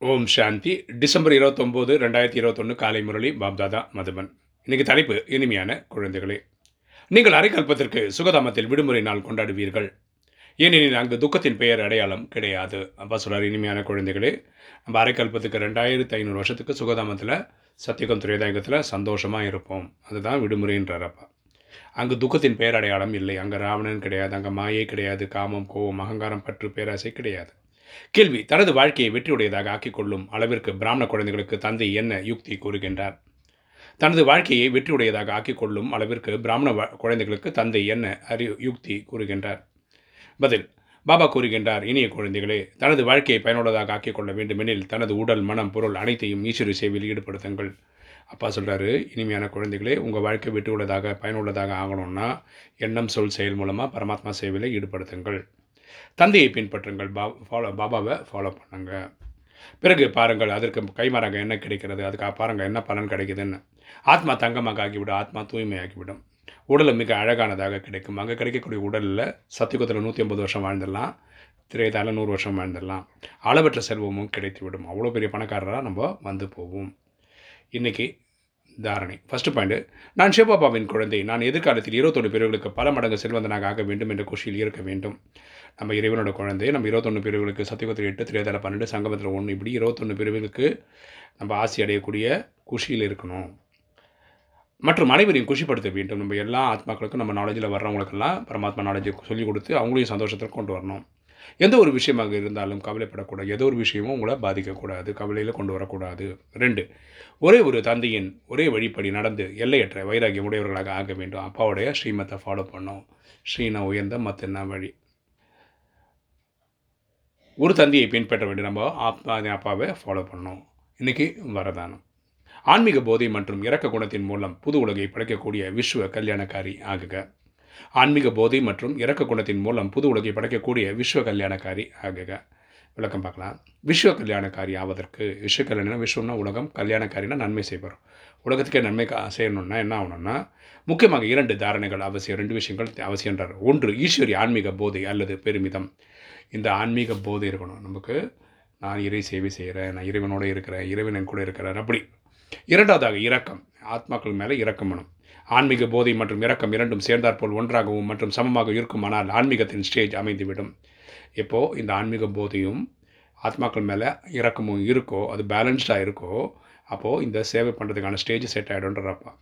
ஓம் சாந்தி. December இருபத்தொம்போது ரெண்டாயிரத்தி இருபத்தொன்று காலை முரளி பாப்தாதா மதுபன். இன்னைக்கு தலைப்பு இனிமையான குழந்தைகளே. நீங்கள் அரைக்கல்பத்திற்கு சுகதாமத்தில் விடுமுறை நாள் கொண்டாடுவீர்கள். ஏனெனில் அங்கு துக்கத்தின் பெயர் அடையாளம் கிடையாது. அப்பா சொல்கிறார் இனிமையான குழந்தைகளே. நம்ம அரைக்கல்பத்துக்கு ரெண்டாயிரத்து ஐநூறு வருஷத்துக்கு சுகதாமத்தில் சத்தியகம் துறைதாயகத்தில் சந்தோஷமாக இருப்போம். அதுதான் விடுமுறைன்றார் அப்பா. அங்கு துக்கத்தின் பெயர் அடையாளம் இல்லை. அங்கே ராவணன் கிடையாது அங்கே மாயை கிடையாது காமம் கோபம் அகங்காரம் பற்று பேராசை கிடையாது. கேள்வி தனது வாழ்க்கையை வெற்றியுடையதாக ஆக்கிக்கொள்ளும் அளவிற்கு பிராமண குழந்தைகளுக்கு தந்தை என்ன யுக்தி கூறுகின்றார்? தனது வாழ்க்கையை வெற்றியுடையதாக ஆக்கிக்கொள்ளும் அளவிற்கு பிராமண குழந்தைகளுக்கு தந்தை என்ன அறி யுக்தி கூறுகின்றார்? பதில் பாபா கூறுகின்றார் இனிய குழந்தைகளே தனது வாழ்க்கையை பயனுள்ளதாக ஆக்கிக்கொள்ள வேண்டுமெனில் தனது உடல் மனம் பொருள் அனைத்தையும் ஈஸ்வரி சேவையில் ஈடுபடுத்துங்கள். அப்பா சொல்கிறாரு இனிமையான குழந்தைகளே உங்கள் வாழ்க்கை வெற்றியுள்ளதாக பயனுள்ளதாக ஆகணும்னா எண்ணம் சொல் செயல் மூலமாக பரமாத்மா சேவையில் ஈடுபடுத்துங்கள். தந்தையை பின்பற்றுங்கள். பா ஃபாலோ பாபாவை ஃபாலோ பண்ணுங்க. பிறகு பாருங்கள் அதற்கு கைமாறாங்க என்ன கிடைக்கிறது? அதுக்கு பாருங்கள் என்ன பலன் கிடைக்குதுன்னு. ஆத்மா தங்கமாக ஆகிவிடும் ஆத்மா தூய்மையாகிவிடும். உடல் மிக அழகானதாக கிடைக்கும். அங்கே கிடைக்கக்கூடிய உடலில் சத்தியுகத்தில் நூற்றி ஐம்பது வருஷம் வாழ்ந்துடலாம் திரையதால நூறு வருஷம் வாழ்ந்துடலாம். அளவற்ற செல்வமும் கிடைத்துவிடும். அவ்வளோ பெரிய பணக்காரராக நம்ம வந்து போவோம். இன்றைக்கி தாரணை. ஃபஸ்ட்டு பாயிண்ட் நான் சிவபாபாவின் குழந்தை. நான் எதிர்காலத்தில் இருபத்தொன்று பிரிவுகளுக்கு பல மடங்கு செல்வந்தனாக ஆக வேண்டும் என்ற குஷியில் இருக்க வேண்டும். நம்ம இறைவனோட குழந்தை நம்ம இருபத்தொன்று பிரிவுகளுக்கு சத்தியகுத்திரி எட்டு திரையதால பன்னெண்டு சங்கமத்தில் ஒன்று இப்படி இருபத்தொன்று பிரிவுகளுக்கு நம்ம ஆசை அடையக்கூடிய குஷியில் இருக்கணும். மற்றும் அனைவரையும் குஷிப்படுத்த வேண்டும். நம்ம எல்லா ஆத்மாக்களுக்கும் நம்ம நாலேஜில் வர்றவங்களுக்கெல்லாம் பரமாத்மா நாலேஜை சொல்லிக் கொடுத்து அவங்களையும் சந்தோஷத்தில் கொண்டு வரணும். எந்த ஒரு விஷயமாக இருந்தாலும் கவலைப்படக்கூடாது. ஏதோ ஒரு விஷயமும் உங்களை பாதிக்கக்கூடாது. கவலையில் கொண்டு வரக்கூடாது. ரெண்டு ஒரே ஒரு தந்தையின் ஒரே வழிப்படி நடந்து எல்லையற்ற வைராகியம் உடையவர்களாக ஆக வேண்டும். அப்பாவுடைய ஸ்ரீமத்தை ஃபாலோ பண்ணோம். ஸ்ரீன உயர்ந்த மத்தென்ன வழி? ஒரு தந்தையை பின்பற்ற வேண்டிய நம்ம அப்பா அப்பாவை ஃபாலோ பண்ணோம். இன்றைக்கி வரதானம். ஆன்மீக போதை மற்றும் இறக்க குணத்தின் மூலம் புது உலகை படைக்கக்கூடிய விஸ்வ கல்யாணக்காரி ஆகுக. ஆன்மீக போதை மற்றும் இறக்க குணத்தின் மூலம் புது உலகை படைக்கக்கூடிய விஸ்வ கல்யாணக்காரி ஆகுக. விளக்கம் பார்க்கலாம். விஸ்வ கல்யாணக்காரி ஆவதற்கு விஸ்வ கல்யாணம் விஸ்வம்னா உலகம் கல்யாணக்காரினா நன்மை செய்வார் உலகத்துக்கே நன்மை செய்யணும்னா என்ன ஆகணும்னா முக்கியமாக இரண்டு தாரணைகள் அவசியம் ரெண்டு விஷயங்கள் அவசியன்றார் ஒன்று ஈஸ்வரி ஆன்மீக போதை அல்லது பெருமிதம். இந்த ஆன்மீக போதை இருக்கணும். நமக்கு நான் இறை சேவை செய்கிறேன் நான் இறைவனோடு இருக்கிறேன் இறைவன் என் கூட இருக்கிறார் அப்படி. இரண்டாவதாக இரக்கம். ஆத்மாக்கள் மேலே இரக்கம் வேணும். ஆன்மீக போதை மற்றும் இரக்கம் இரண்டும் சேர்ந்தாற்போல் ஒன்றாகவும் மற்றும் சமமாக இருக்குமானால் ஆன்மீகத்தின் ஸ்டேஜ் அமைந்துவிடும். இப்போது இந்த ஆன்மீக போதையும் ஆத்மாக்கள் மேலே இறக்கமும் இருக்கோ அது பேலன்ஸ்டாக இருக்கோ அப்போது இந்த சேவை பண்ணுறதுக்கான ஸ்டேஜ் செட் ஆகிடும்ன்றப்பா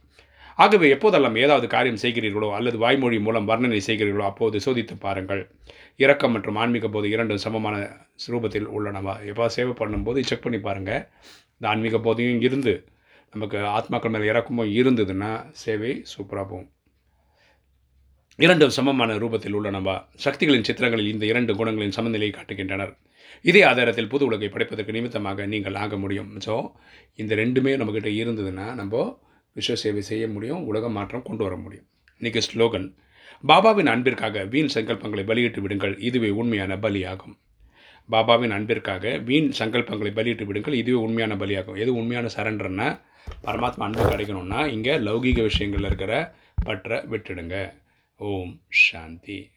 ஆகவே எப்போதெல்லாம் ஏதாவது காரியம் செய்கிறீர்களோ அல்லது வாய்மொழி மூலம் வர்ணனை செய்கிறீர்களோ அப்போது சோதித்து பாருங்கள். இரக்கம் மற்றும் ஆன்மீக போது இரண்டும் சமமான ரூபத்தில் உள்ளனவா? எப்போ சேவை பண்ணும்போது செக் பண்ணி பாருங்கள் இந்த ஆன்மீக போதையும் இருந்து நமக்கு ஆத்மாக்கள் மேலே இறக்கமும் இருந்ததுன்னா சேவை சூப்பராக போகும். இரண்டும் சமமான ரூபத்தில் உள்ள நம்ம சக்திகளின் சித்திரங்களில் இந்த இரண்டு குணங்களின் சமநிலையை காட்டுகின்றனர். இதே ஆதாரத்தில் புது உலகை படைப்பதற்கு நிமித்தமாக நீங்கள் ஆக முடியும். ஸோ இந்த ரெண்டுமே நம்மக்கிட்ட இருந்ததுன்னா நம்ம விஸ்வ சேவை செய்ய முடியும் உலக மாற்றம் கொண்டு வர முடியும். இன்றைக்கி ஸ்லோகன் பாபாவின் அன்பிற்காக வீண் சங்கல்பங்களை பலியிட்டு விடுங்கள். இதுவே உண்மையான பலியாகும். பாபாவின் அன்பிற்காக வீண் சங்கல்பங்களை பலியிட்டு விடுங்கள். இதுவே உண்மையான பலியாகும். எது உண்மையான சரண்டர்னா பரமாத்மா அன்பு கிடைக்கணும்னா இங்கே லௌகீக விஷயங்களில் இருக்கிற பற்ற விட்டுடுங்க. ஓம் சாந்தி.